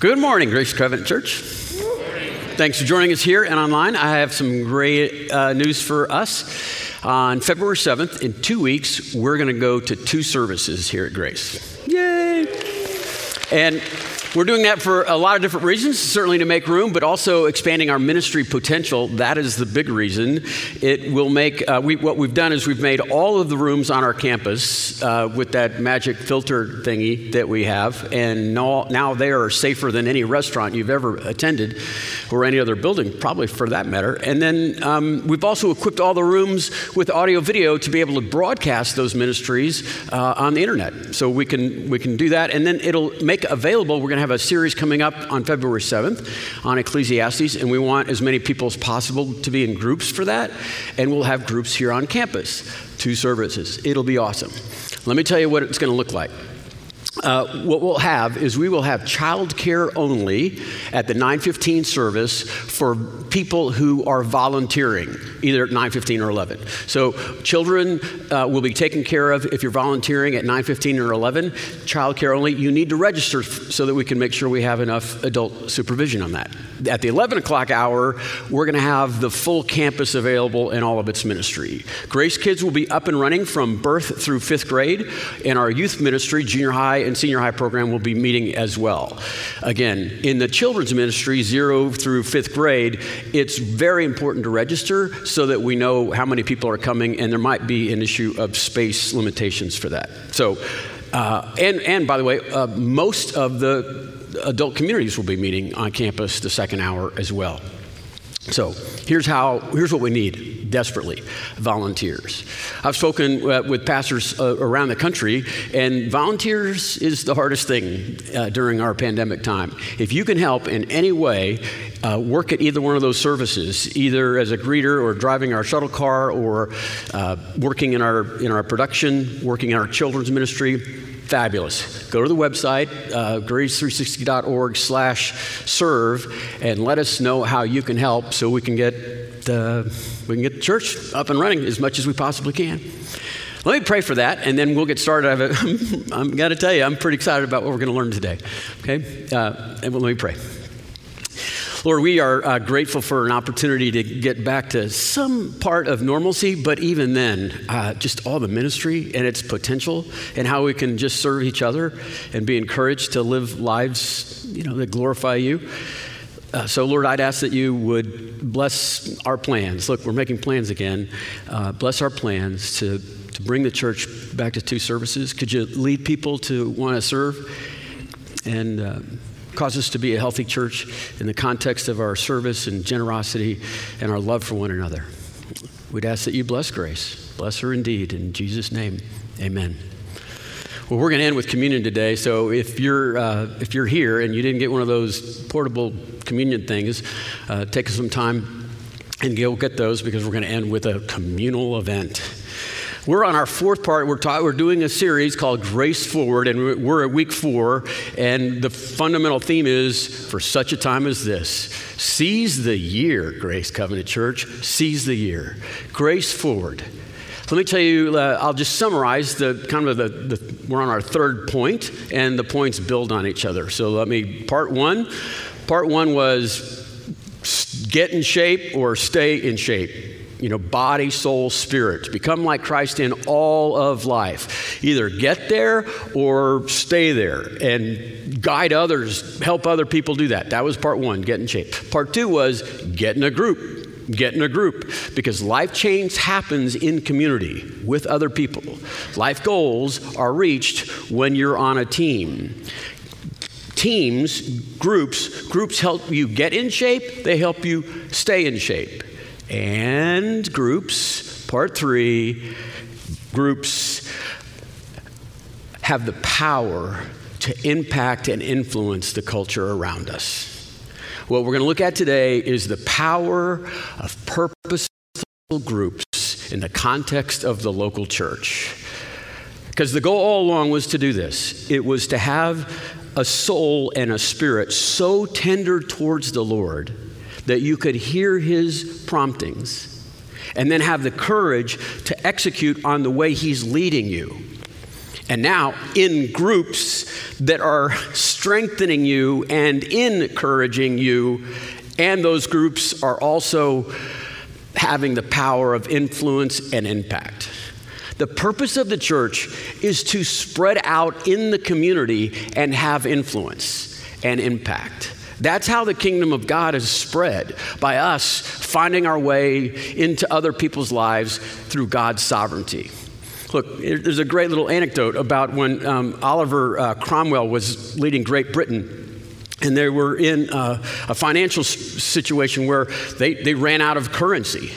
Good morning, Grace Covenant Church. Thanks for joining us here and online. I have some great uh, news for us. On February 7th, in two weeks, we're going to go to two services here at Grace. Yay! And we're doing that for a lot of different reasons, certainly to make room, but also expanding our ministry potential. That is the big reason. It will make, uh, we, what we've done is we've made all of the rooms on our campus uh, with that magic filter thingy that we have, and now, now they are safer than any restaurant you've ever attended or any other building, probably for that matter. And then um, we've also equipped all the rooms with audio video to be able to broadcast those ministries uh, on the internet. So we can, we can do that, and then it'll make available, we're going to have a series coming up on February 7th on Ecclesiastes, and we want as many people as possible to be in groups for that. And we'll have groups here on campus, two services. It'll be awesome. Let me tell you what it's going to look like. Uh, what we'll have is we will have childcare only at the 915 service for people who are volunteering either at 915 or 11 so children uh, will be taken care of if you're volunteering at 915 or 11 childcare only. You need to register so that we can make sure we have enough adult supervision on that. At the 11 o'clock hour we're going to have the full campus available in all of its ministry. Grace kids will be up and running from birth through fifth grade and our youth ministry junior high and senior high program will be meeting as well. Again, in the children's ministry, zero through fifth grade, it's very important to register so that we know how many people are coming, and there might be an issue of space limitations for that. So, uh, and, and by the way, uh, most of the adult communities will be meeting on campus the second hour as well. So here's how here's what we need desperately volunteers. I've spoken uh, with pastors uh, around the country, and volunteers is the hardest thing uh, during our pandemic time. If you can help in any way, uh, work at either one of those services, either as a greeter or driving our shuttle car, or uh, working in our in our production, working in our children's ministry Fabulous. Go to the website, uh, grace360.org slash serve, and let us know how you can help so we can get uh, we can get the church up and running as much as we possibly can. Let me pray for that, and then we'll get started. I've, got to tell you, I'm pretty excited about what we're going to learn today. Okay, uh, and let me pray. Lord, we are uh, grateful for an opportunity to get back to some part of normalcy, but even then, uh, just all the ministry and its potential and how we can just serve each other and be encouraged to live lives, you know, that glorify you. Uh, so, Lord, I'd ask that you would bless our plans. Look, we're making plans again. Uh, bless our plans to, to bring the church back to two services. Could you lead people to want to serve? And uh, Cause us to be a healthy church in the context of our service and generosity and our love for one another. We'd ask that you bless Grace. Bless her indeed. In Jesus' name, amen. Well, we're going to end with communion today. So if you're, uh, if you're here and you didn't get one of those portable communion things, uh, take some time and go get those because we're going to end with a communal event. We're on our fourth part. We're, ta- we're doing a series called Grace Forward, and we're at week four. And the fundamental theme is for such a time as this seize the year, Grace Covenant Church, seize the year. Grace Forward. Let me tell you, uh, I'll just summarize the kind of the, the, we're on our third point, and the points build on each other. So let me, part one, part one was get in shape or stay in shape you know, body, soul, spirit. Become like Christ in all of life. Either get there or stay there and guide others, help other people do that. That was part one, get in shape. Part two was get in a group. Get in a group because life change happens in community with other people. Life goals are reached when you're on a team teams, groups, groups help you get in shape, they help you stay in shape and groups, part three, groups have the power to impact and influence the culture around us. What we're going to look at today is the power of purposeful groups in the context of the local church. Because the goal all along was to do this it was to have a soul and a spirit so tender towards the Lord that you could hear his promptings and then have the courage to execute on the way he's leading you. And now, in groups that are strengthening you and encouraging you, and those groups are also having the power of influence and impact. The purpose of the church is to spread out in the community and have influence and impact. That's how the kingdom of God is spread by us finding our way into other people's lives through God's sovereignty. Look, there's a great little anecdote about when um, Oliver uh, Cromwell was leading Great Britain. And they were in uh, a financial situation where they, they ran out of currency.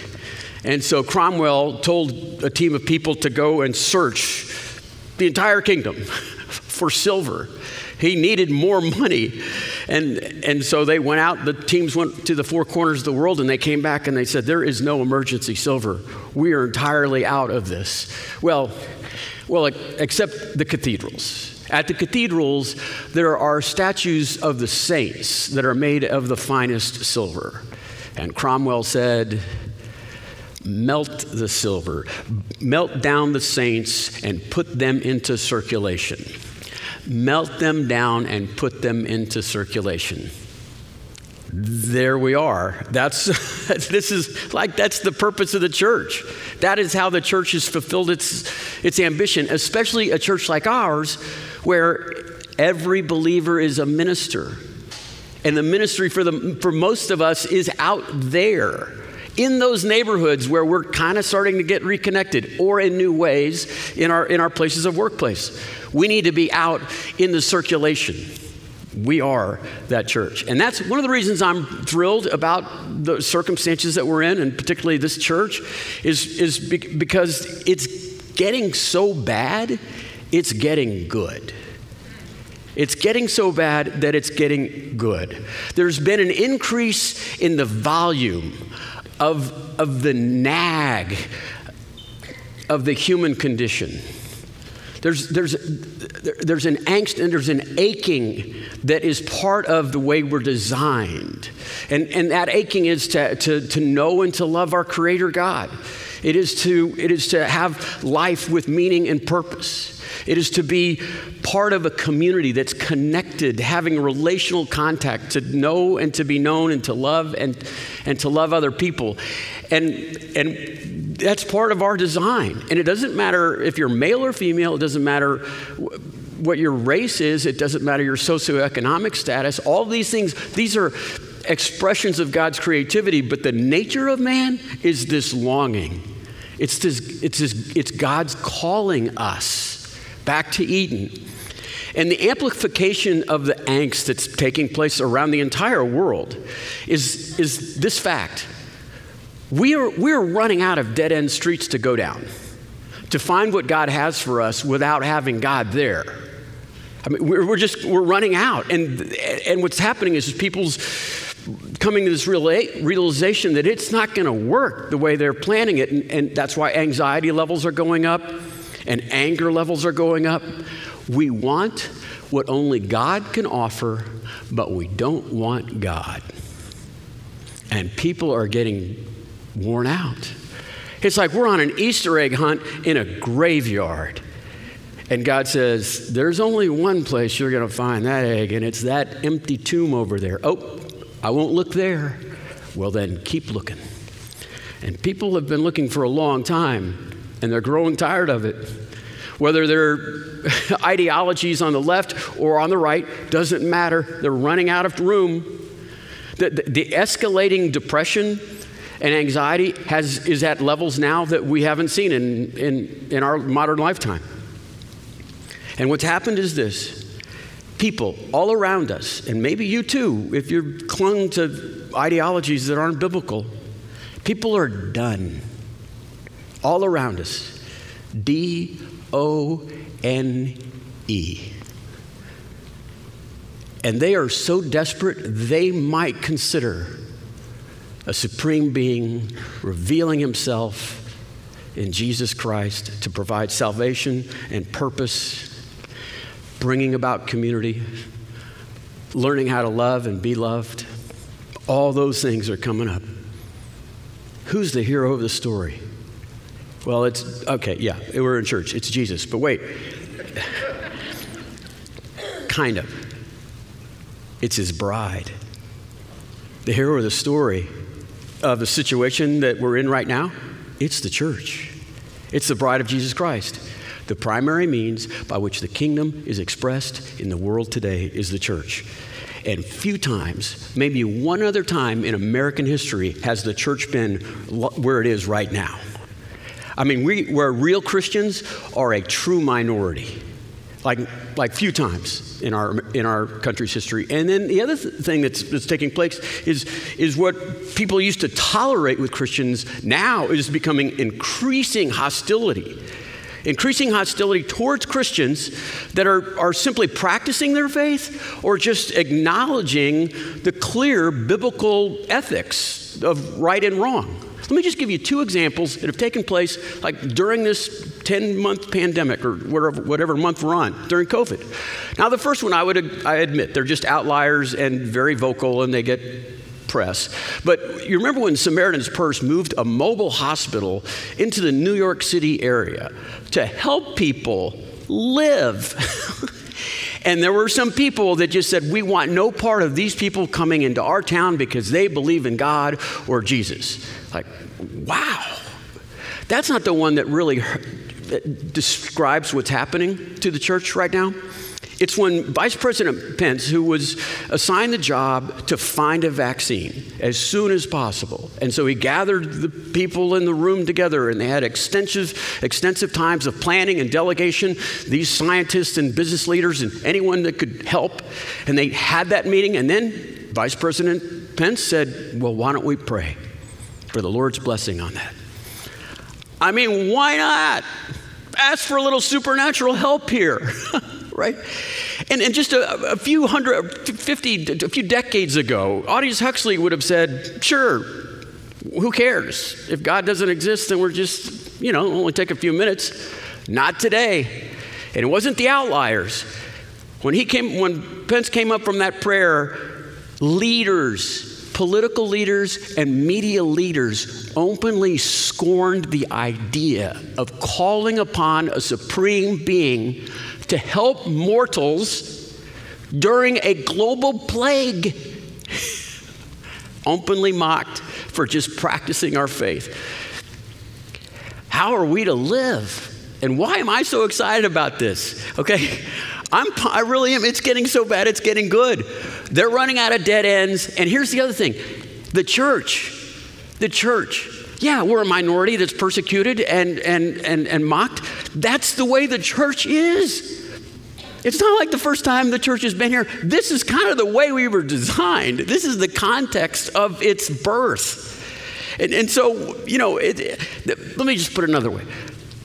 And so Cromwell told a team of people to go and search the entire kingdom for silver. He needed more money. And, and so they went out, the teams went to the four corners of the world, and they came back and they said, There is no emergency silver. We are entirely out of this. Well, well, except the cathedrals. At the cathedrals, there are statues of the saints that are made of the finest silver. And Cromwell said, Melt the silver, melt down the saints, and put them into circulation melt them down and put them into circulation. There we are. That's this is like that's the purpose of the church. That is how the church has fulfilled its its ambition, especially a church like ours where every believer is a minister. And the ministry for the for most of us is out there in those neighborhoods where we're kind of starting to get reconnected or in new ways in our, in our places of workplace. We need to be out in the circulation. We are that church. And that's one of the reasons I'm thrilled about the circumstances that we're in, and particularly this church, is, is because it's getting so bad, it's getting good. It's getting so bad that it's getting good. There's been an increase in the volume of, of the nag of the human condition. There's, there's, there's an angst and there's an aching that is part of the way we're designed. And, and that aching is to, to, to know and to love our Creator God. It is, to, it is to have life with meaning and purpose. It is to be part of a community that's connected, having relational contact, to know and to be known and to love and, and to love other people. And, and that's part of our design. And it doesn't matter if you're male or female, it doesn't matter what your race is, it doesn't matter your socioeconomic status. All these things, these are expressions of God's creativity, but the nature of man is this longing. It's, this, it's, this, it's God's calling us back to Eden. And the amplification of the angst that's taking place around the entire world is, is this fact. We are, we're running out of dead end streets to go down, to find what God has for us without having God there. I mean, we're, we're just, we're running out. And, and what's happening is people's coming to this realization that it's not going to work the way they're planning it. And, and that's why anxiety levels are going up and anger levels are going up. We want what only God can offer, but we don't want God. And people are getting worn out. It's like we're on an Easter egg hunt in a graveyard. And God says, There's only one place you're going to find that egg, and it's that empty tomb over there. Oh, I won't look there. Well, then keep looking. And people have been looking for a long time and they're growing tired of it. Whether they're ideologies on the left or on the right, doesn't matter. They're running out of room. The, the, the escalating depression and anxiety has, is at levels now that we haven't seen in, in, in our modern lifetime. And what's happened is this people all around us, and maybe you too, if you're clung to ideologies that aren't biblical, people are done all around us. D O N E. And they are so desperate, they might consider a supreme being revealing himself in Jesus Christ to provide salvation and purpose, bringing about community, learning how to love and be loved. All those things are coming up. Who's the hero of the story? Well, it's okay, yeah, we're in church. It's Jesus. But wait, kind of. It's his bride. The hero of the story of the situation that we're in right now, it's the church. It's the bride of Jesus Christ. The primary means by which the kingdom is expressed in the world today is the church. And few times, maybe one other time in American history, has the church been where it is right now. I mean, we, where real Christians are a true minority, like, like few times in our, in our country's history. And then the other th- thing that's, that's taking place is, is what people used to tolerate with Christians now is becoming increasing hostility increasing hostility towards Christians that are, are simply practicing their faith or just acknowledging the clear biblical ethics of right and wrong. Let me just give you two examples that have taken place like during this 10 month pandemic or whatever, whatever month we're on during COVID. Now, the first one I would I admit, they're just outliers and very vocal and they get press. But you remember when Samaritan's Purse moved a mobile hospital into the New York City area to help people live. and there were some people that just said, We want no part of these people coming into our town because they believe in God or Jesus. Like, wow. That's not the one that really describes what's happening to the church right now. It's when Vice President Pence, who was assigned the job to find a vaccine as soon as possible, and so he gathered the people in the room together and they had extensive, extensive times of planning and delegation, these scientists and business leaders and anyone that could help. And they had that meeting, and then Vice President Pence said, Well, why don't we pray for the Lord's blessing on that? I mean, why not? Ask for a little supernatural help here. right? And, and just a, a few hundred, 50, a few decades ago, Aldous Huxley would have said, sure, who cares? If God doesn't exist, then we're just, you know, only take a few minutes. Not today. And it wasn't the outliers. When he came, when Pence came up from that prayer, leaders, political leaders, and media leaders openly scorned the idea of calling upon a supreme being to help mortals during a global plague. Openly mocked for just practicing our faith. How are we to live? And why am I so excited about this? Okay, I'm, I really am. It's getting so bad, it's getting good. They're running out of dead ends. And here's the other thing the church, the church, yeah, we're a minority that's persecuted and, and, and, and mocked. That's the way the church is. It's not like the first time the church has been here. This is kind of the way we were designed. This is the context of its birth. And, and so, you know, it, it, let me just put it another way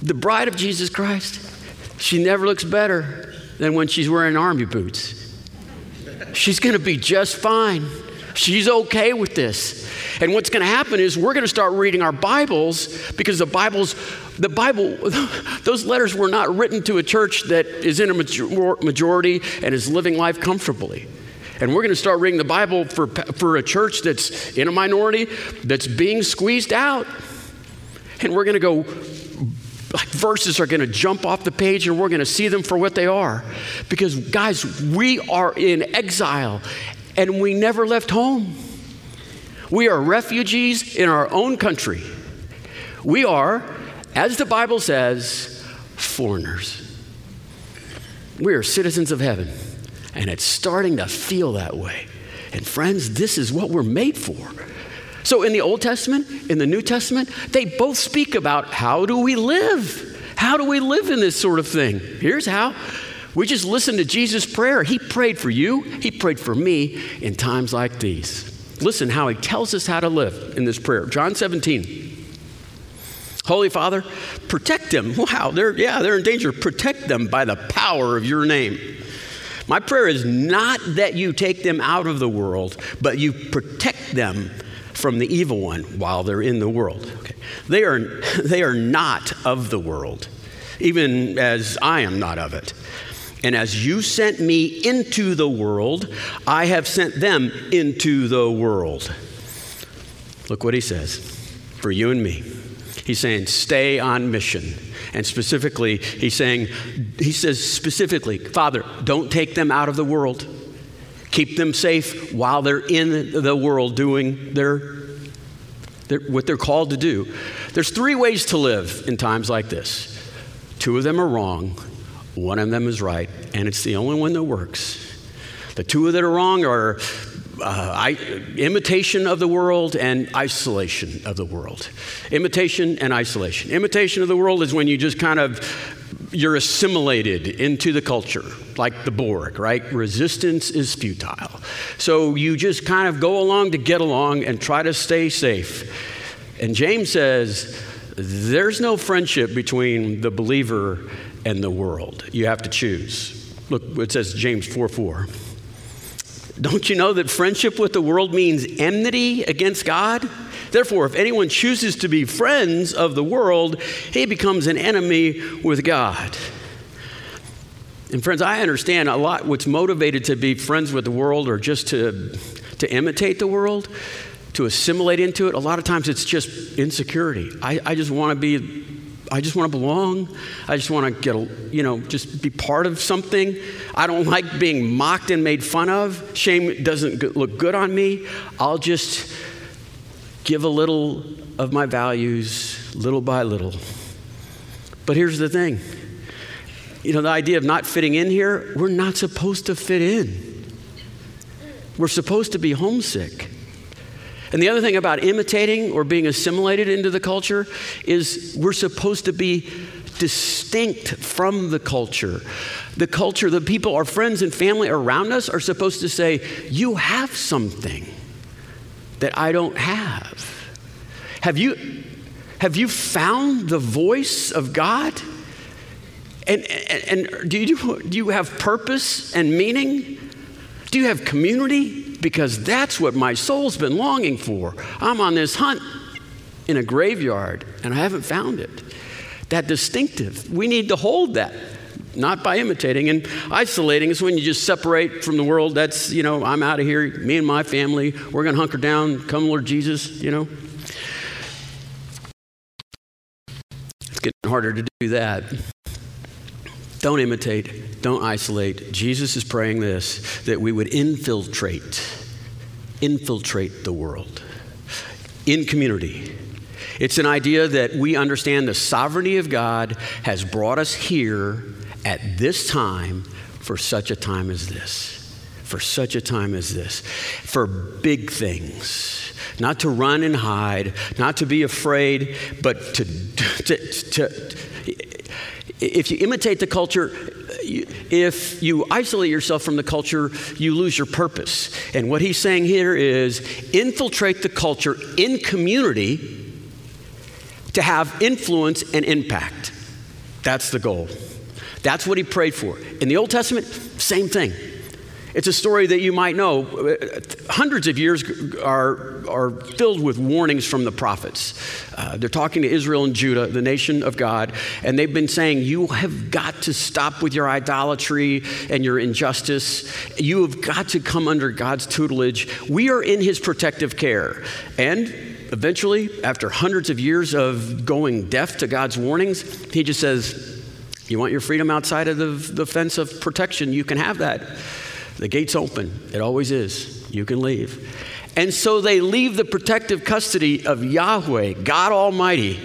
the bride of Jesus Christ, she never looks better than when she's wearing army boots. She's going to be just fine. She's okay with this. And what's going to happen is we're going to start reading our Bibles because the Bible's the Bible, those letters were not written to a church that is in a majority and is living life comfortably. And we're going to start reading the Bible for, for a church that's in a minority, that's being squeezed out. And we're going to go, like verses are going to jump off the page and we're going to see them for what they are. Because, guys, we are in exile and we never left home. We are refugees in our own country. We are as the Bible says, foreigners. We are citizens of heaven, and it's starting to feel that way. And friends, this is what we're made for. So in the Old Testament, in the New Testament, they both speak about how do we live? How do we live in this sort of thing? Here's how. We just listen to Jesus' prayer. He prayed for you, He prayed for me in times like these. Listen how He tells us how to live in this prayer. John 17. Holy Father, protect them. Wow, they're, yeah, they're in danger. Protect them by the power of your name. My prayer is not that you take them out of the world, but you protect them from the evil one while they're in the world. Okay. They, are, they are not of the world, even as I am not of it. And as you sent me into the world, I have sent them into the world. Look what he says for you and me. He's saying, stay on mission. And specifically, he's saying, he says specifically, Father, don't take them out of the world. Keep them safe while they're in the world doing their, their, what they're called to do. There's three ways to live in times like this. Two of them are wrong, one of them is right, and it's the only one that works. The two that are wrong are uh, I, imitation of the world and isolation of the world. Imitation and isolation. Imitation of the world is when you just kind of you're assimilated into the culture, like the Borg, right? Resistance is futile. So you just kind of go along to get along and try to stay safe. And James says, there's no friendship between the believer and the world. You have to choose. Look, it says James 4 4. Don't you know that friendship with the world means enmity against God? Therefore, if anyone chooses to be friends of the world, he becomes an enemy with God. And friends, I understand a lot what's motivated to be friends with the world or just to, to imitate the world, to assimilate into it. A lot of times it's just insecurity. I, I just want to be I just want to belong. I just want to get, a, you know, just be part of something. I don't like being mocked and made fun of. Shame doesn't look good on me. I'll just give a little of my values, little by little. But here's the thing you know, the idea of not fitting in here, we're not supposed to fit in. We're supposed to be homesick. And the other thing about imitating or being assimilated into the culture is we're supposed to be distinct from the culture. The culture, the people, our friends and family around us are supposed to say, You have something that I don't have. Have you, have you found the voice of God? And, and, and do, you, do you have purpose and meaning? Do you have community? because that's what my soul's been longing for. I'm on this hunt in a graveyard and I haven't found it. That distinctive, we need to hold that, not by imitating. And isolating is when you just separate from the world. That's, you know, I'm out of here, me and my family, we're going to hunker down, come Lord Jesus, you know. It's getting harder to do that. Don't imitate, don't isolate. Jesus is praying this that we would infiltrate, infiltrate the world in community. It's an idea that we understand the sovereignty of God has brought us here at this time for such a time as this. For such a time as this. For big things. Not to run and hide, not to be afraid, but to, to, to if you imitate the culture, if you isolate yourself from the culture, you lose your purpose. And what he's saying here is infiltrate the culture in community to have influence and impact. That's the goal. That's what he prayed for. In the Old Testament, same thing. It's a story that you might know. Hundreds of years are, are filled with warnings from the prophets. Uh, they're talking to Israel and Judah, the nation of God, and they've been saying, You have got to stop with your idolatry and your injustice. You have got to come under God's tutelage. We are in his protective care. And eventually, after hundreds of years of going deaf to God's warnings, he just says, You want your freedom outside of the, the fence of protection? You can have that. The gate's open. It always is. You can leave. And so they leave the protective custody of Yahweh, God Almighty.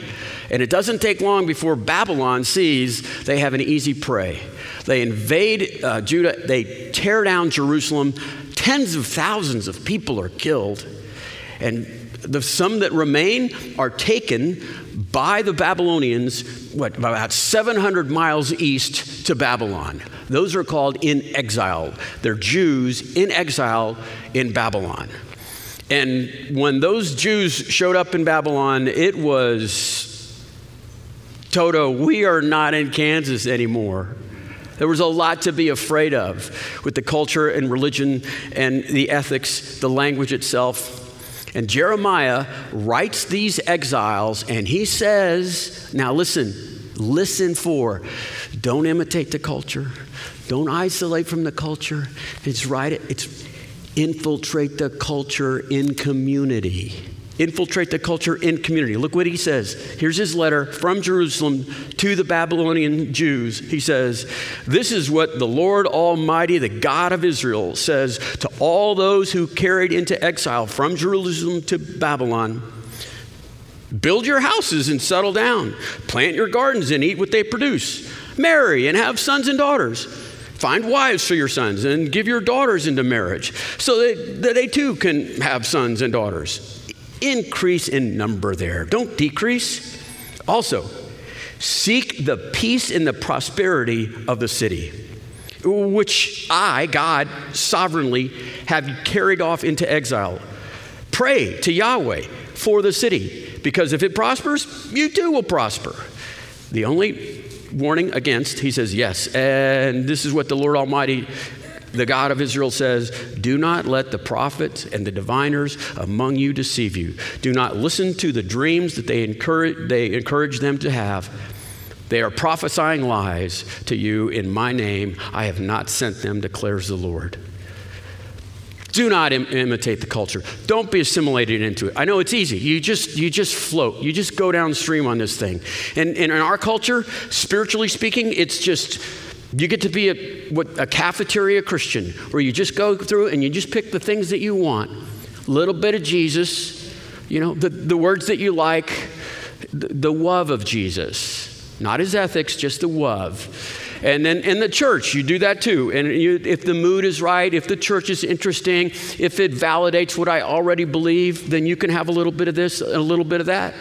And it doesn't take long before Babylon sees they have an easy prey. They invade uh, Judah, they tear down Jerusalem. Tens of thousands of people are killed. And the some that remain are taken by the Babylonians, what, about 700 miles east to Babylon. Those are called in exile. They're Jews in exile in Babylon. And when those Jews showed up in Babylon, it was Toto, we are not in Kansas anymore. There was a lot to be afraid of with the culture and religion and the ethics, the language itself. And Jeremiah writes these exiles and he says, now listen, listen for, don't imitate the culture, don't isolate from the culture. It's right, it's infiltrate the culture in community. infiltrate the culture in community. Look what he says. Here's his letter from Jerusalem to the Babylonian Jews. He says, This is what the Lord Almighty, the God of Israel, says to all those who carried into exile from Jerusalem to Babylon. Build your houses and settle down. Plant your gardens and eat what they produce. Marry and have sons and daughters. Find wives for your sons and give your daughters into marriage so that, that they too can have sons and daughters increase in number there, don't decrease. Also, seek the peace and the prosperity of the city, which I, God, sovereignly have carried off into exile. Pray to Yahweh for the city, because if it prospers, you too will prosper. The only warning against, he says, yes, and this is what the Lord Almighty the God of Israel says, Do not let the prophets and the diviners among you deceive you. Do not listen to the dreams that they encourage, they encourage them to have. They are prophesying lies to you in my name. I have not sent them, declares the Lord. Do not Im- imitate the culture. Don't be assimilated into it. I know it's easy. You just you just float. You just go downstream on this thing. And, and in our culture, spiritually speaking, it's just you get to be a, what, a cafeteria Christian where you just go through and you just pick the things that you want. A little bit of Jesus, you know, the, the words that you like, the, the love of Jesus. Not his ethics, just the love. And then in the church, you do that too. And you, if the mood is right, if the church is interesting, if it validates what I already believe, then you can have a little bit of this, and a little bit of that.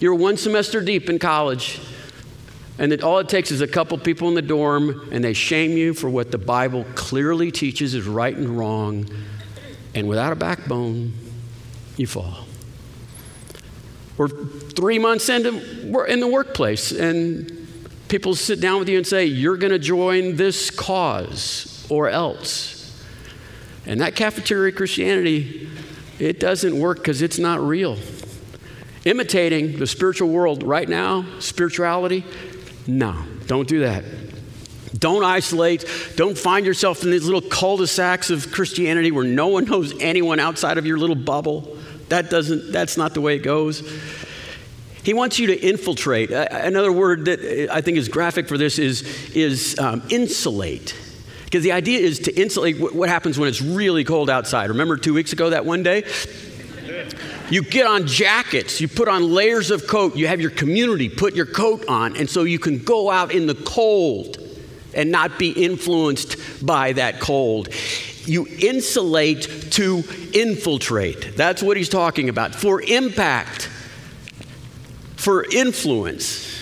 You're one semester deep in college. And that all it takes is a couple people in the dorm, and they shame you for what the Bible clearly teaches is right and wrong. And without a backbone, you fall. Or three months into in the workplace, and people sit down with you and say, You're going to join this cause or else. And that cafeteria Christianity, it doesn't work because it's not real. Imitating the spiritual world right now, spirituality, no, don't do that. Don't isolate. Don't find yourself in these little cul de sacs of Christianity where no one knows anyone outside of your little bubble. That doesn't, that's not the way it goes. He wants you to infiltrate. Uh, uh, another word that uh, I think is graphic for this is, is um, insulate. Because the idea is to insulate what happens when it's really cold outside. Remember two weeks ago, that one day? You get on jackets, you put on layers of coat, you have your community put your coat on, and so you can go out in the cold and not be influenced by that cold. You insulate to infiltrate. That's what he's talking about. For impact, for influence.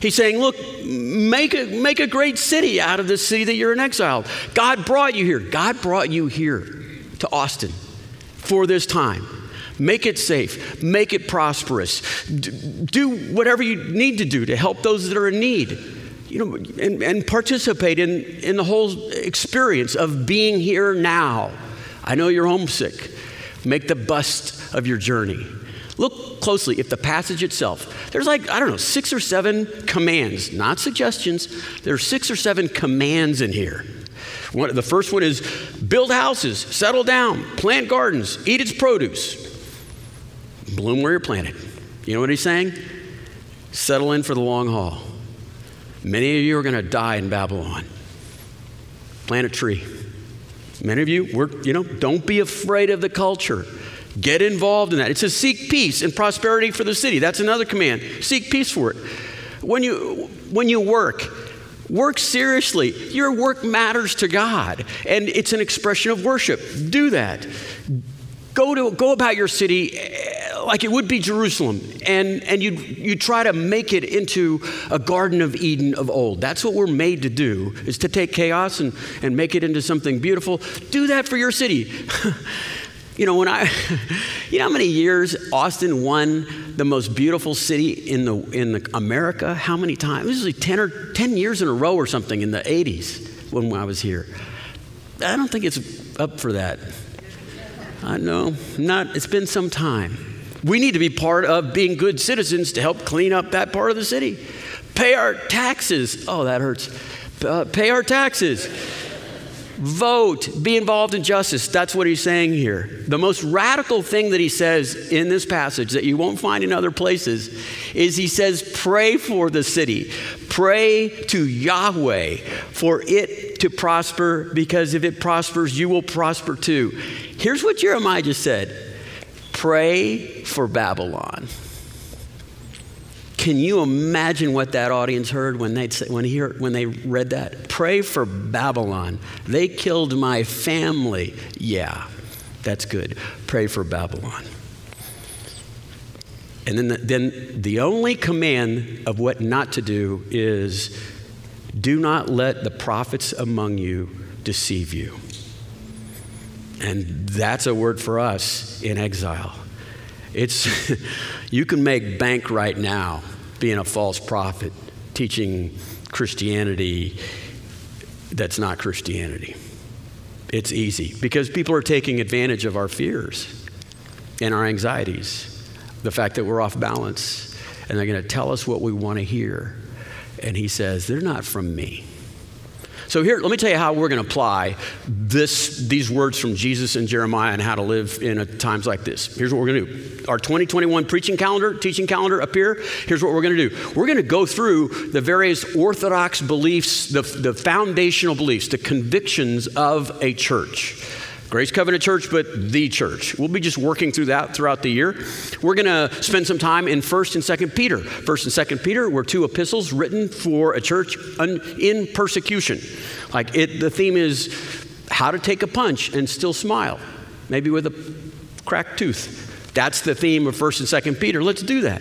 He's saying, look, make a, make a great city out of the city that you're in exile. God brought you here. God brought you here to Austin for this time. Make it safe, make it prosperous. Do whatever you need to do to help those that are in need. You know, and, and participate in, in the whole experience of being here now. I know you're homesick. Make the best of your journey. Look closely at the passage itself. There's like, I don't know, six or seven commands, not suggestions. There's six or seven commands in here. One, the first one is build houses, settle down, plant gardens, eat its produce bloom where you're planted. You know what he's saying? Settle in for the long haul. Many of you are going to die in Babylon. Plant a tree. Many of you, work, you know, don't be afraid of the culture. Get involved in that. It says seek peace and prosperity for the city. That's another command. Seek peace for it. When you when you work, work seriously. Your work matters to God, and it's an expression of worship. Do that. Go to go about your city eh, like it would be Jerusalem, and, and you you try to make it into a Garden of Eden of old. That's what we're made to do, is to take chaos and, and make it into something beautiful. Do that for your city. you know, when I, you know how many years Austin won the most beautiful city in, the, in the America? How many times? Is like 10, or, 10 years in a row or something in the 80s when I was here. I don't think it's up for that. I know, not, it's been some time. We need to be part of being good citizens to help clean up that part of the city. Pay our taxes. Oh, that hurts. Uh, pay our taxes. Vote, be involved in justice. That's what he's saying here. The most radical thing that he says in this passage that you won't find in other places is he says, Pray for the city, pray to Yahweh for it to prosper, because if it prospers, you will prosper too. Here's what Jeremiah just said Pray for Babylon. Can you imagine what that audience heard when, they when, he heard, when they read that? Pray for Babylon. They killed my family. Yeah, that's good. Pray for Babylon. And then the, then the only command of what not to do is do not let the prophets among you deceive you. And that's a word for us in exile. It's you can make bank right now being a false prophet, teaching Christianity that's not Christianity. It's easy because people are taking advantage of our fears and our anxieties, the fact that we're off balance, and they're going to tell us what we want to hear. And he says, They're not from me. So here, let me tell you how we're going to apply this, these words from Jesus and Jeremiah and how to live in times like this. Here's what we're going to do. Our 2021 preaching calendar, teaching calendar up here. Here's what we're going to do. We're going to go through the various orthodox beliefs, the, the foundational beliefs, the convictions of a church. Grace Covenant Church, but the church. We'll be just working through that throughout the year. We're going to spend some time in 1st and 2nd Peter. 1st and 2nd Peter were two epistles written for a church in persecution. Like it, the theme is how to take a punch and still smile, maybe with a cracked tooth. That's the theme of 1st and 2nd Peter. Let's do that.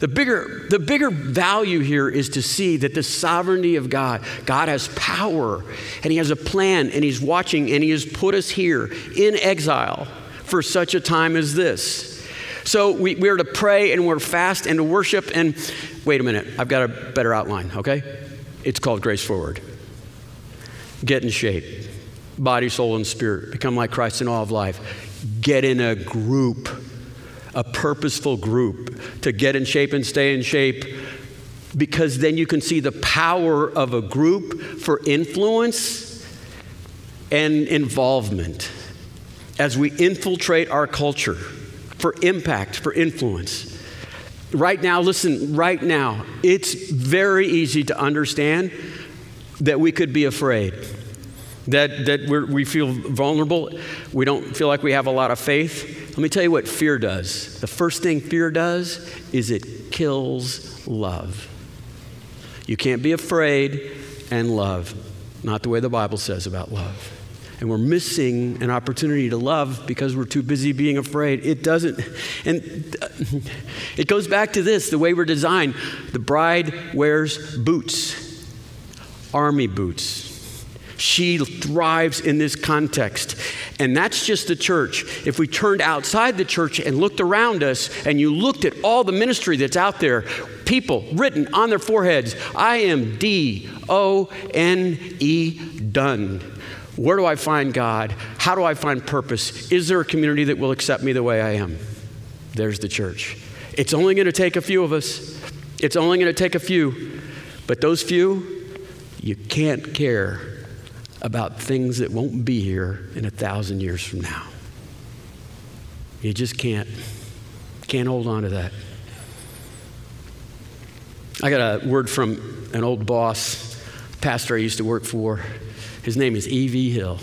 The bigger, the bigger value here is to see that the sovereignty of God, God has power and He has a plan and He's watching and He has put us here in exile for such a time as this. So we, we're to pray and we're fast and to worship. And wait a minute, I've got a better outline, okay? It's called Grace Forward. Get in shape, body, soul, and spirit. Become like Christ in all of life. Get in a group a purposeful group to get in shape and stay in shape because then you can see the power of a group for influence and involvement as we infiltrate our culture for impact, for influence. Right now, listen, right now, it's very easy to understand that we could be afraid, that, that we feel vulnerable, we don't feel like we have a lot of faith. Let me tell you what fear does. The first thing fear does is it kills love. You can't be afraid and love. Not the way the Bible says about love. And we're missing an opportunity to love because we're too busy being afraid. It doesn't, and it goes back to this the way we're designed. The bride wears boots, army boots. She thrives in this context. And that's just the church. If we turned outside the church and looked around us and you looked at all the ministry that's out there, people written on their foreheads, I am D O N E, done. Where do I find God? How do I find purpose? Is there a community that will accept me the way I am? There's the church. It's only going to take a few of us. It's only going to take a few. But those few, you can't care about things that won't be here in a thousand years from now. You just can't, can't hold on to that. I got a word from an old boss, pastor I used to work for. His name is E.V. Hill.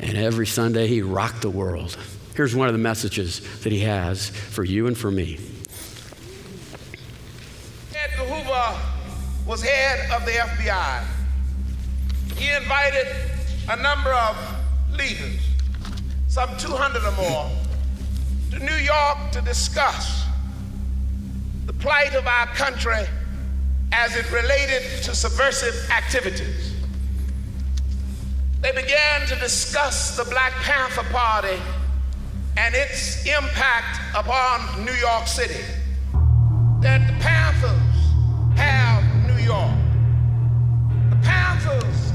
And every Sunday he rocked the world. Here's one of the messages that he has for you and for me. Edgar Hoover was head of the FBI he invited a number of leaders, some 200 or more, to New York to discuss the plight of our country as it related to subversive activities. They began to discuss the Black Panther Party and its impact upon New York City. That the Panthers have New York. The Panthers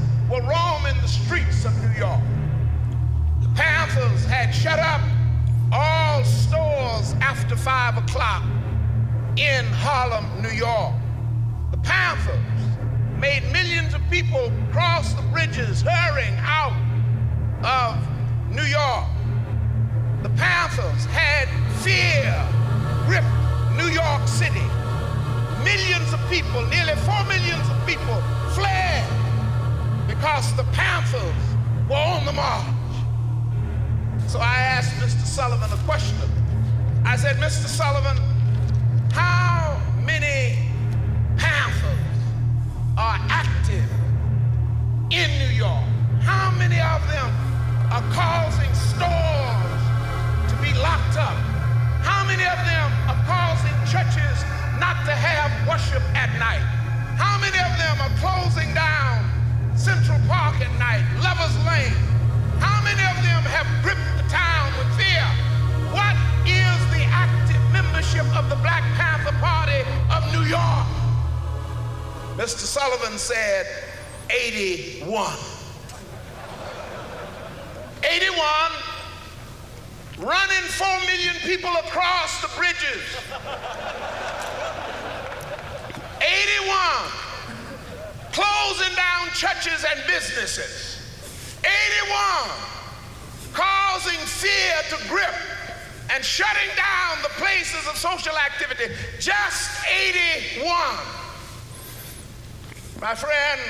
streets of New York. The Panthers had shut up all stores after five o'clock in Harlem, New York. The Panthers made millions of people cross the bridges hurrying out of New York. The Panthers had fear gripped New York City. Millions of people, nearly four millions of people, fled because the Panthers were on the march. So I asked Mr. Sullivan a question. I said, Mr. Sullivan, how many Panthers are active in New York? How many of them are causing stores to be locked up? How many of them are causing churches not to have worship at night? How many of them are closing down Central Park at night, Lovers Lane? How many of them have gripped the town with fear? What is the active membership of the Black Panther Party of New York? Mr. Sullivan said 81. 81 running 4 million people across the bridges. 81 closing down churches and businesses. 81 causing fear to grip and shutting down the places of social activity. Just 81. My friend,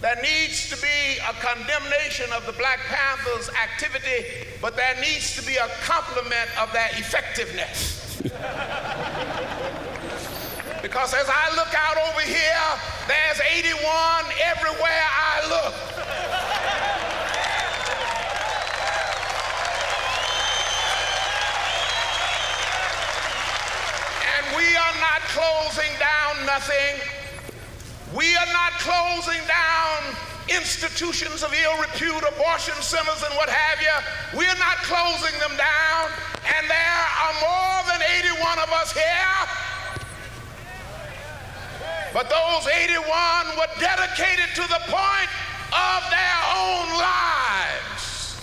there needs to be a condemnation of the Black Panthers' activity, but there needs to be a compliment of their effectiveness. because as I look out over here, there's 81 everywhere I look. And we are not closing down nothing. We are not closing down institutions of ill repute, abortion centers, and what have you. We are not closing them down. And there are more than 81 of us here. But those 81 were dedicated to the point of their own lives.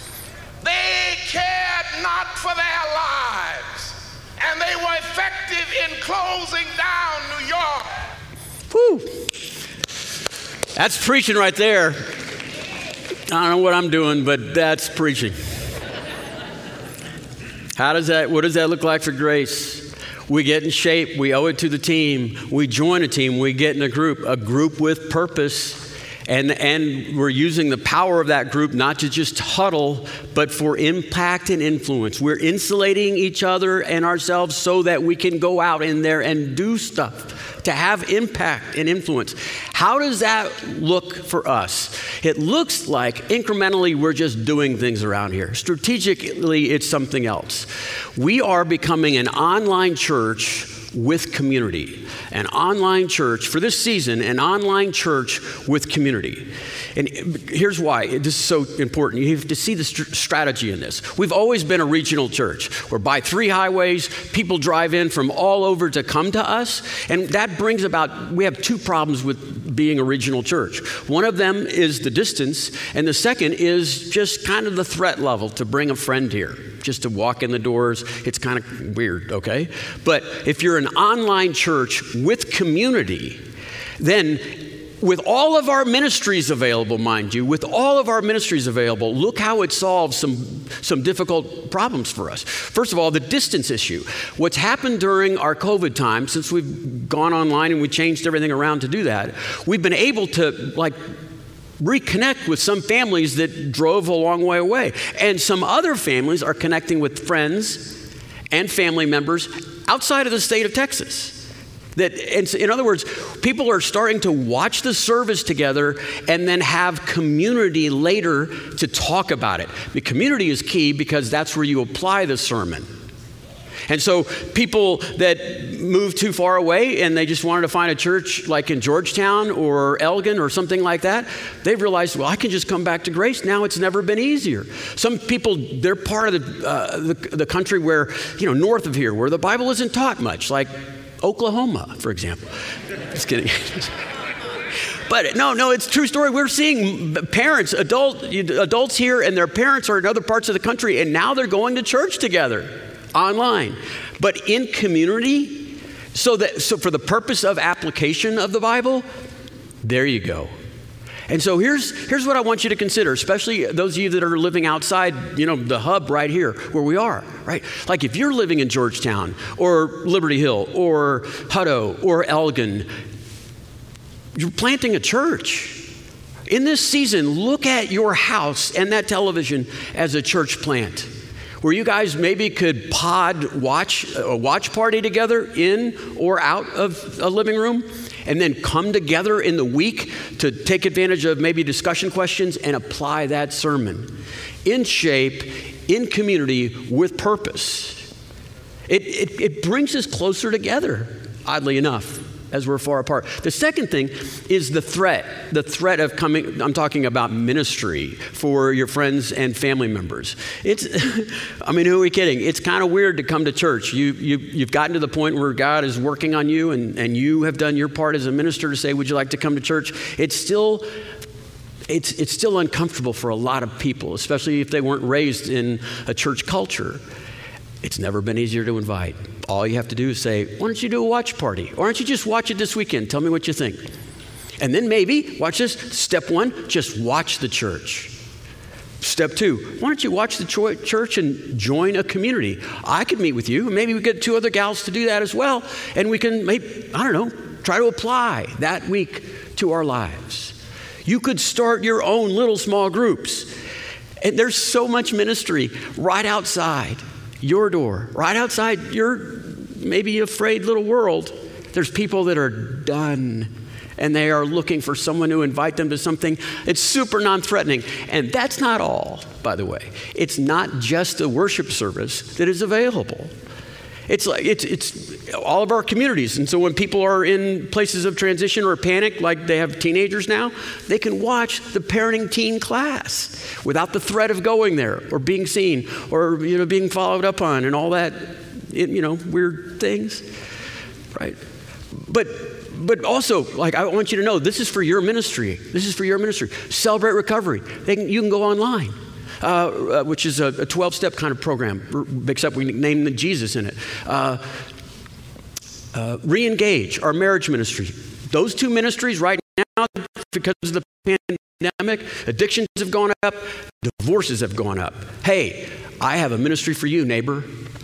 They cared not for their lives. And they were effective in closing down New York. Whew. That's preaching right there. I don't know what I'm doing, but that's preaching. How does that, what does that look like for grace? We get in shape, we owe it to the team, we join a team, we get in a group, a group with purpose. And, and we're using the power of that group not to just huddle, but for impact and influence. We're insulating each other and ourselves so that we can go out in there and do stuff to have impact and influence. How does that look for us? It looks like incrementally we're just doing things around here. Strategically, it's something else. We are becoming an online church with community. An online church for this season, an online church with community. And here's why this is so important. You have to see the st- strategy in this. We've always been a regional church. We're by three highways, people drive in from all over to come to us. And that brings about, we have two problems with being a regional church. One of them is the distance, and the second is just kind of the threat level to bring a friend here just to walk in the doors. It's kind of weird, okay? But if you're an online church with community, then with all of our ministries available, mind you, with all of our ministries available, look how it solves some, some difficult problems for us. First of all, the distance issue. What's happened during our COVID time, since we've gone online and we changed everything around to do that, we've been able to, like, reconnect with some families that drove a long way away. And some other families are connecting with friends and family members outside of the state of Texas. That, in other words, people are starting to watch the service together and then have community later to talk about it. The community is key because that's where you apply the sermon. And so people that moved too far away and they just wanted to find a church like in Georgetown or Elgin or something like that, they realized, well, I can just come back to grace. Now it's never been easier. Some people, they're part of the, uh, the, the country where, you know, north of here, where the Bible isn't taught much, like Oklahoma, for example. Just kidding. But no, no, it's true story. We're seeing parents, adult, adults here, and their parents are in other parts of the country, and now they're going to church together online. But in community, so that so for the purpose of application of the Bible, There you go. And so here's, here's what I want you to consider, especially those of you that are living outside, you know, the hub right here where we are, right? Like if you're living in Georgetown or Liberty Hill or Hutto or Elgin, you're planting a church. In this season, look at your house and that television as a church plant where you guys maybe could pod watch a watch party together in or out of a living room and then come together in the week to take advantage of maybe discussion questions and apply that sermon in shape in community with purpose. It, it, it brings us closer together oddly enough as we're far apart. The second thing is the threat, the threat of coming, I'm talking about ministry for your friends and family members. It's, I mean, who are we kidding? It's kind of weird to come to church. You, you, you've gotten to the point where God is working on you and, and you have done your part as a minister to say, Would you like to come to church? It's still it's, it's still uncomfortable for a lot of people, especially if they weren't raised in a church culture. It's never been easier to invite. All you have to do is say, Why don't you do a watch party? Why don't you just watch it this weekend? Tell me what you think. And then maybe, watch this, step one, just watch the church. Step two, why don't you watch the church and join a community? I could meet with you. And maybe we get two other gals to do that as well. And we can, maybe, I don't know, try to apply that week to our lives. You could start your own little small groups. And there's so much ministry right outside your door, right outside your maybe afraid little world. There's people that are done and they are looking for someone to invite them to something. It's super non threatening. And that's not all, by the way. It's not just a worship service that is available. It's like it's, it's all of our communities. And so when people are in places of transition or panic, like they have teenagers now, they can watch the parenting teen class without the threat of going there or being seen or you know being followed up on and all that you know weird things, right? But but also, like, I want you to know this is for your ministry. This is for your ministry. Celebrate Recovery. Can, you can go online. Uh, uh, which is a 12 step kind of program, except we name the Jesus in it. Uh, uh, Re engage, our marriage ministry. Those two ministries right now, because of the pandemic, addictions have gone up, divorces have gone up. Hey, I have a ministry for you, neighbor,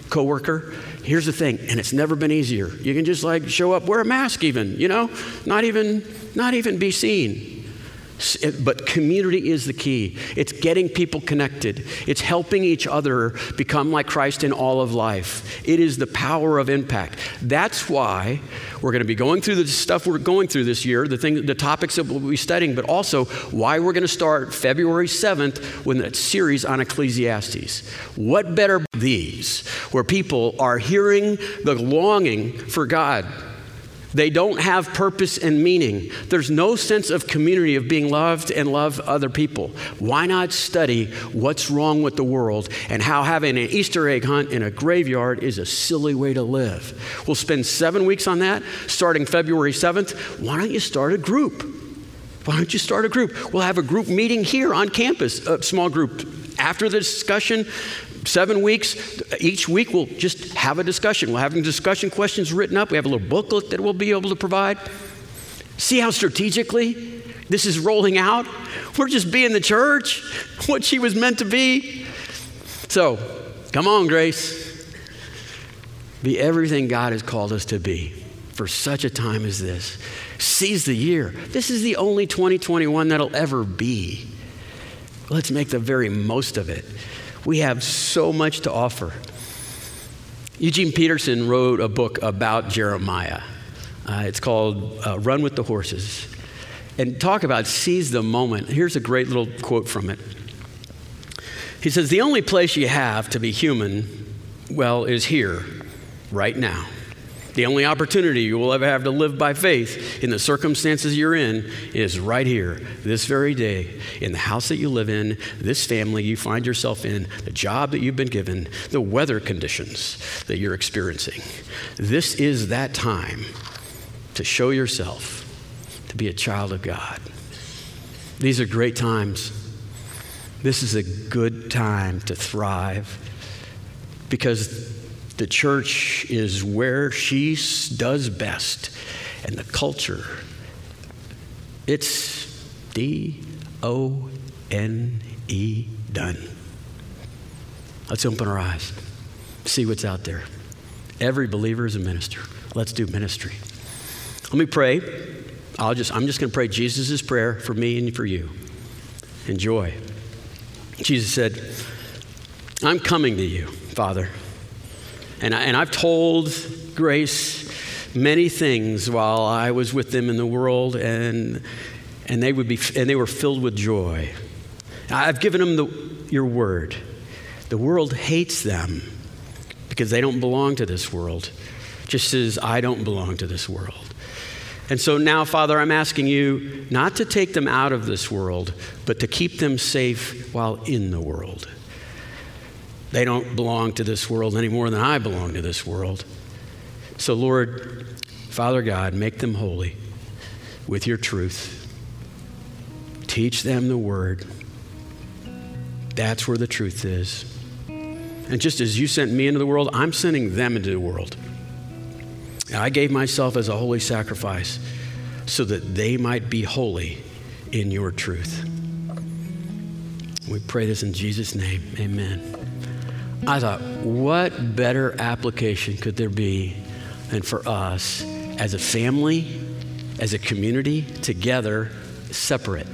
coworker. Here's the thing, and it's never been easier. You can just like show up, wear a mask, even, you know, not even, not even be seen. But community is the key. It's getting people connected. It's helping each other become like Christ in all of life. It is the power of impact. That's why we're going to be going through the stuff we're going through this year, the thing, the topics that we'll be studying, but also why we're going to start February 7th with a series on Ecclesiastes. What better these, where people are hearing the longing for God they don't have purpose and meaning. There's no sense of community, of being loved and love other people. Why not study what's wrong with the world and how having an Easter egg hunt in a graveyard is a silly way to live? We'll spend seven weeks on that starting February 7th. Why don't you start a group? Why don't you start a group? We'll have a group meeting here on campus, a small group. After the discussion, seven weeks, each week we'll just have a discussion. We'll have discussion questions written up. We have a little booklet that we'll be able to provide. See how strategically this is rolling out? We're just being the church, what she was meant to be. So, come on, Grace. Be everything God has called us to be for such a time as this. Seize the year. This is the only 2021 that'll ever be. Let's make the very most of it. We have so much to offer. Eugene Peterson wrote a book about Jeremiah. Uh, it's called uh, Run with the Horses. And talk about seize the moment. Here's a great little quote from it. He says, The only place you have to be human, well, is here, right now. The only opportunity you will ever have to live by faith in the circumstances you're in is right here, this very day, in the house that you live in, this family you find yourself in, the job that you've been given, the weather conditions that you're experiencing. This is that time to show yourself to be a child of God. These are great times. This is a good time to thrive because the church is where she does best, and the culture It's D O N E, done. Let's open our eyes, see what's out there. Every believer is a minister. Let's do ministry. Let me pray. I'll just, I'm just going to pray Jesus' prayer for me and for you. Enjoy. Jesus said, I'm coming to you, Father. And, I, and I've told Grace many things while I was with them in the world, and, and, they, would be, and they were filled with joy. I've given them the, your word. The world hates them because they don't belong to this world, just as I don't belong to this world. And so now, Father, I'm asking you not to take them out of this world, but to keep them safe while in the world. They don't belong to this world any more than I belong to this world. So, Lord, Father God, make them holy with your truth. Teach them the word. That's where the truth is. And just as you sent me into the world, I'm sending them into the world. I gave myself as a holy sacrifice so that they might be holy in your truth. We pray this in Jesus' name. Amen. I thought, what better application could there be than for us as a family, as a community, together, separate?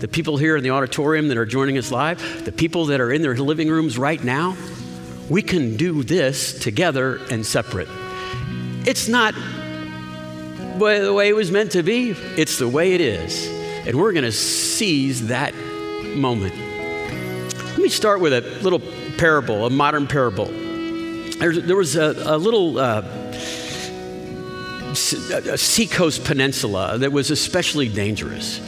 The people here in the auditorium that are joining us live, the people that are in their living rooms right now, we can do this together and separate. It's not the way it was meant to be, it's the way it is. And we're going to seize that moment. Let me start with a little parable, a modern parable. There's, there was a, a little uh, seacoast peninsula that was especially dangerous.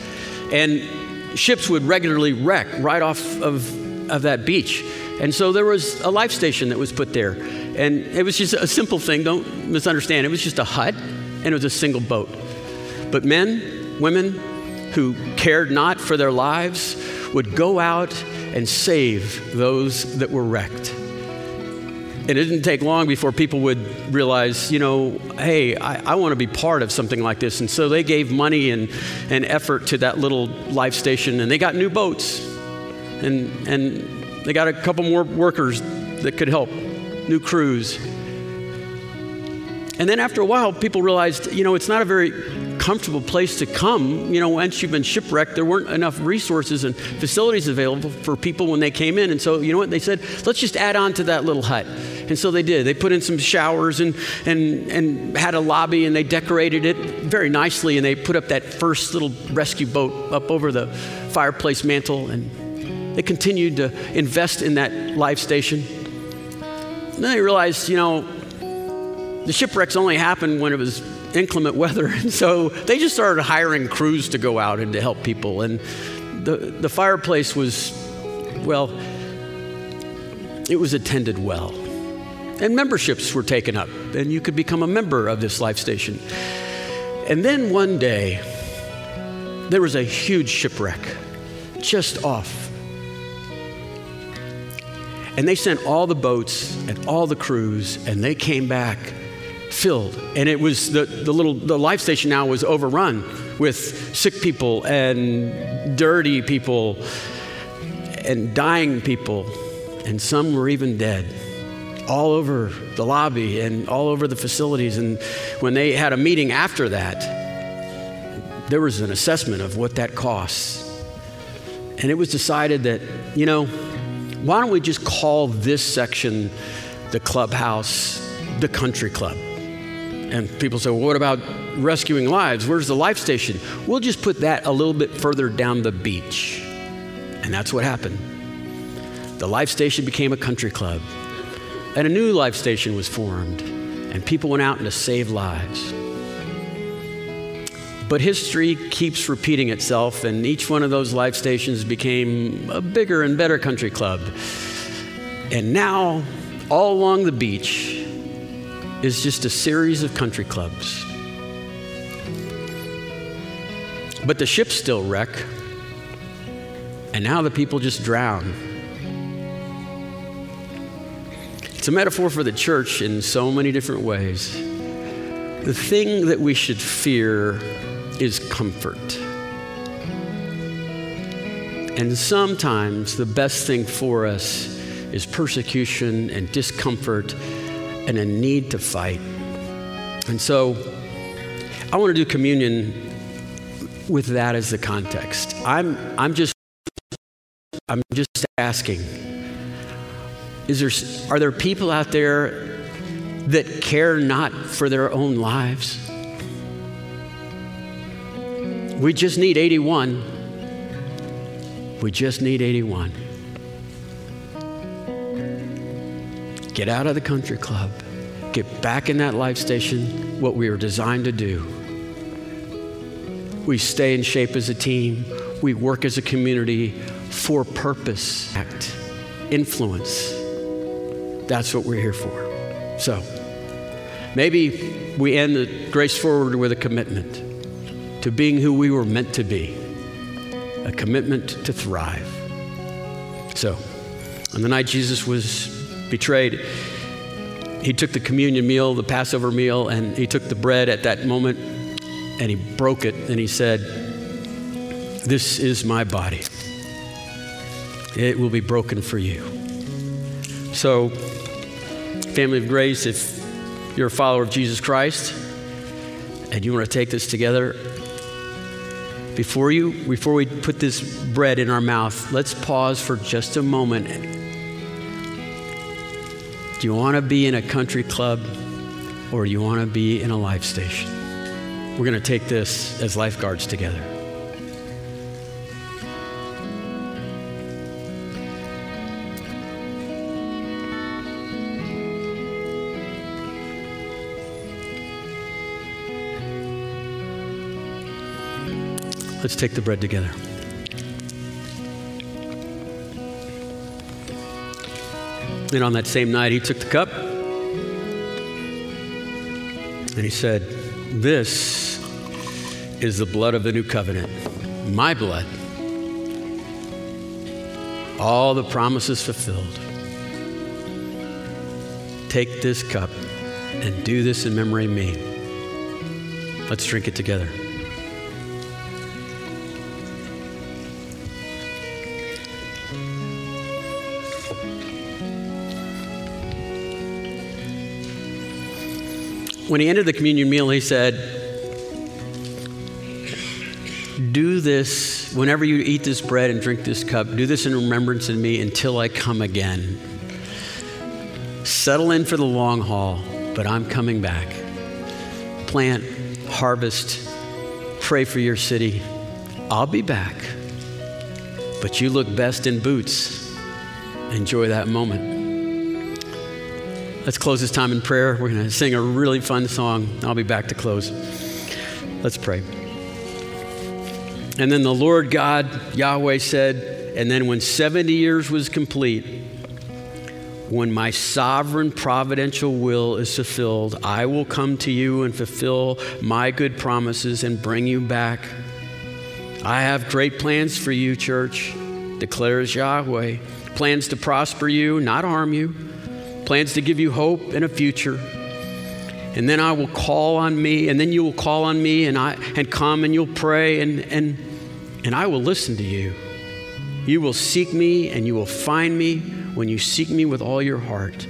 And ships would regularly wreck right off of, of that beach. And so there was a life station that was put there. And it was just a simple thing, don't misunderstand. It was just a hut and it was a single boat. But men, women who cared not for their lives would go out and save those that were wrecked. And it didn't take long before people would realize, you know, hey, I, I want to be part of something like this. And so they gave money and, and effort to that little life station, and they got new boats. And, and they got a couple more workers that could help new crews. And then after a while, people realized, you know, it's not a very comfortable place to come. You know, once you've been shipwrecked, there weren't enough resources and facilities available for people when they came in. And so, you know what? They said, let's just add on to that little hut. And so they did. They put in some showers and, and, and had a lobby and they decorated it very nicely. And they put up that first little rescue boat up over the fireplace mantle. And they continued to invest in that life station. And then they realized, you know, the shipwrecks only happened when it was inclement weather. And so they just started hiring crews to go out and to help people. And the, the fireplace was, well, it was attended well. And memberships were taken up, and you could become a member of this life station. And then one day, there was a huge shipwreck just off and they sent all the boats and all the crews, and they came back filled. And it was the, the little the life station now was overrun with sick people and dirty people and dying people, and some were even dead. All over the lobby and all over the facilities. And when they had a meeting after that, there was an assessment of what that costs. And it was decided that, you know, why don't we just call this section the clubhouse the country club? And people say, well, what about rescuing lives? Where's the life station? We'll just put that a little bit further down the beach. And that's what happened. The life station became a country club, and a new life station was formed, and people went out to save lives. But history keeps repeating itself, and each one of those life stations became a bigger and better country club. And now, all along the beach, is just a series of country clubs. But the ships still wreck, and now the people just drown. It's a metaphor for the church in so many different ways. The thing that we should fear is comfort. And sometimes the best thing for us is persecution and discomfort and a need to fight. And so I want to do communion with that as the context. I'm, I'm just I'm just asking is there, are there people out there that care not for their own lives? We just need 81. We just need 81. Get out of the country club. Get back in that life station, what we were designed to do. We stay in shape as a team. We work as a community for purpose, act, influence. That's what we're here for. So, maybe we end the Grace Forward with a commitment to being who we were meant to be, a commitment to thrive. So, on the night Jesus was betrayed, he took the communion meal, the Passover meal, and he took the bread at that moment and he broke it and he said, This is my body. It will be broken for you. So, family of grace, if you're a follower of Jesus Christ and you want to take this together, before you before we put this bread in our mouth, let's pause for just a moment. Do you want to be in a country club or do you want to be in a life station? We're going to take this as lifeguards together. Let's take the bread together. And on that same night, he took the cup and he said, This is the blood of the new covenant, my blood. All the promises fulfilled. Take this cup and do this in memory of me. Let's drink it together. When he ended the communion meal, he said, Do this whenever you eat this bread and drink this cup, do this in remembrance of me until I come again. Settle in for the long haul, but I'm coming back. Plant, harvest, pray for your city. I'll be back. But you look best in boots. Enjoy that moment. Let's close this time in prayer. We're going to sing a really fun song. I'll be back to close. Let's pray. And then the Lord God, Yahweh said, and then when 70 years was complete, when my sovereign providential will is fulfilled, I will come to you and fulfill my good promises and bring you back. I have great plans for you, church, declares Yahweh. Plans to prosper you, not harm you plans to give you hope and a future. And then I will call on me, and then you will call on me, and I and come and you'll pray, and and and I will listen to you. You will seek me, and you will find me when you seek me with all your heart.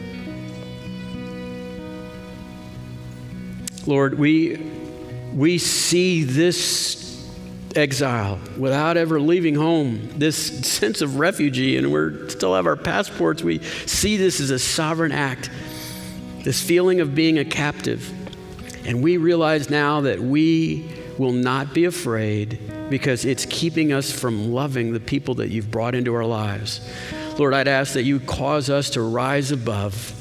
Lord, we we see this exile without ever leaving home, this sense of refugee, and we still have our passports. We see this as a sovereign act, this feeling of being a captive. And we realize now that we will not be afraid because it's keeping us from loving the people that you've brought into our lives. Lord, I'd ask that you cause us to rise above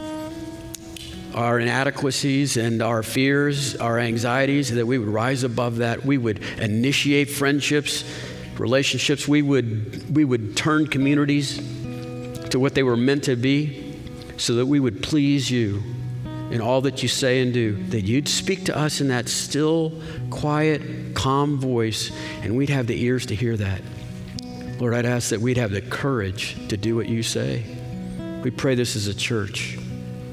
our inadequacies and our fears, our anxieties, that we would rise above that. We would initiate friendships, relationships. We would, we would turn communities to what they were meant to be so that we would please you in all that you say and do. That you'd speak to us in that still, quiet, calm voice, and we'd have the ears to hear that. Lord, I'd ask that we'd have the courage to do what you say. We pray this as a church.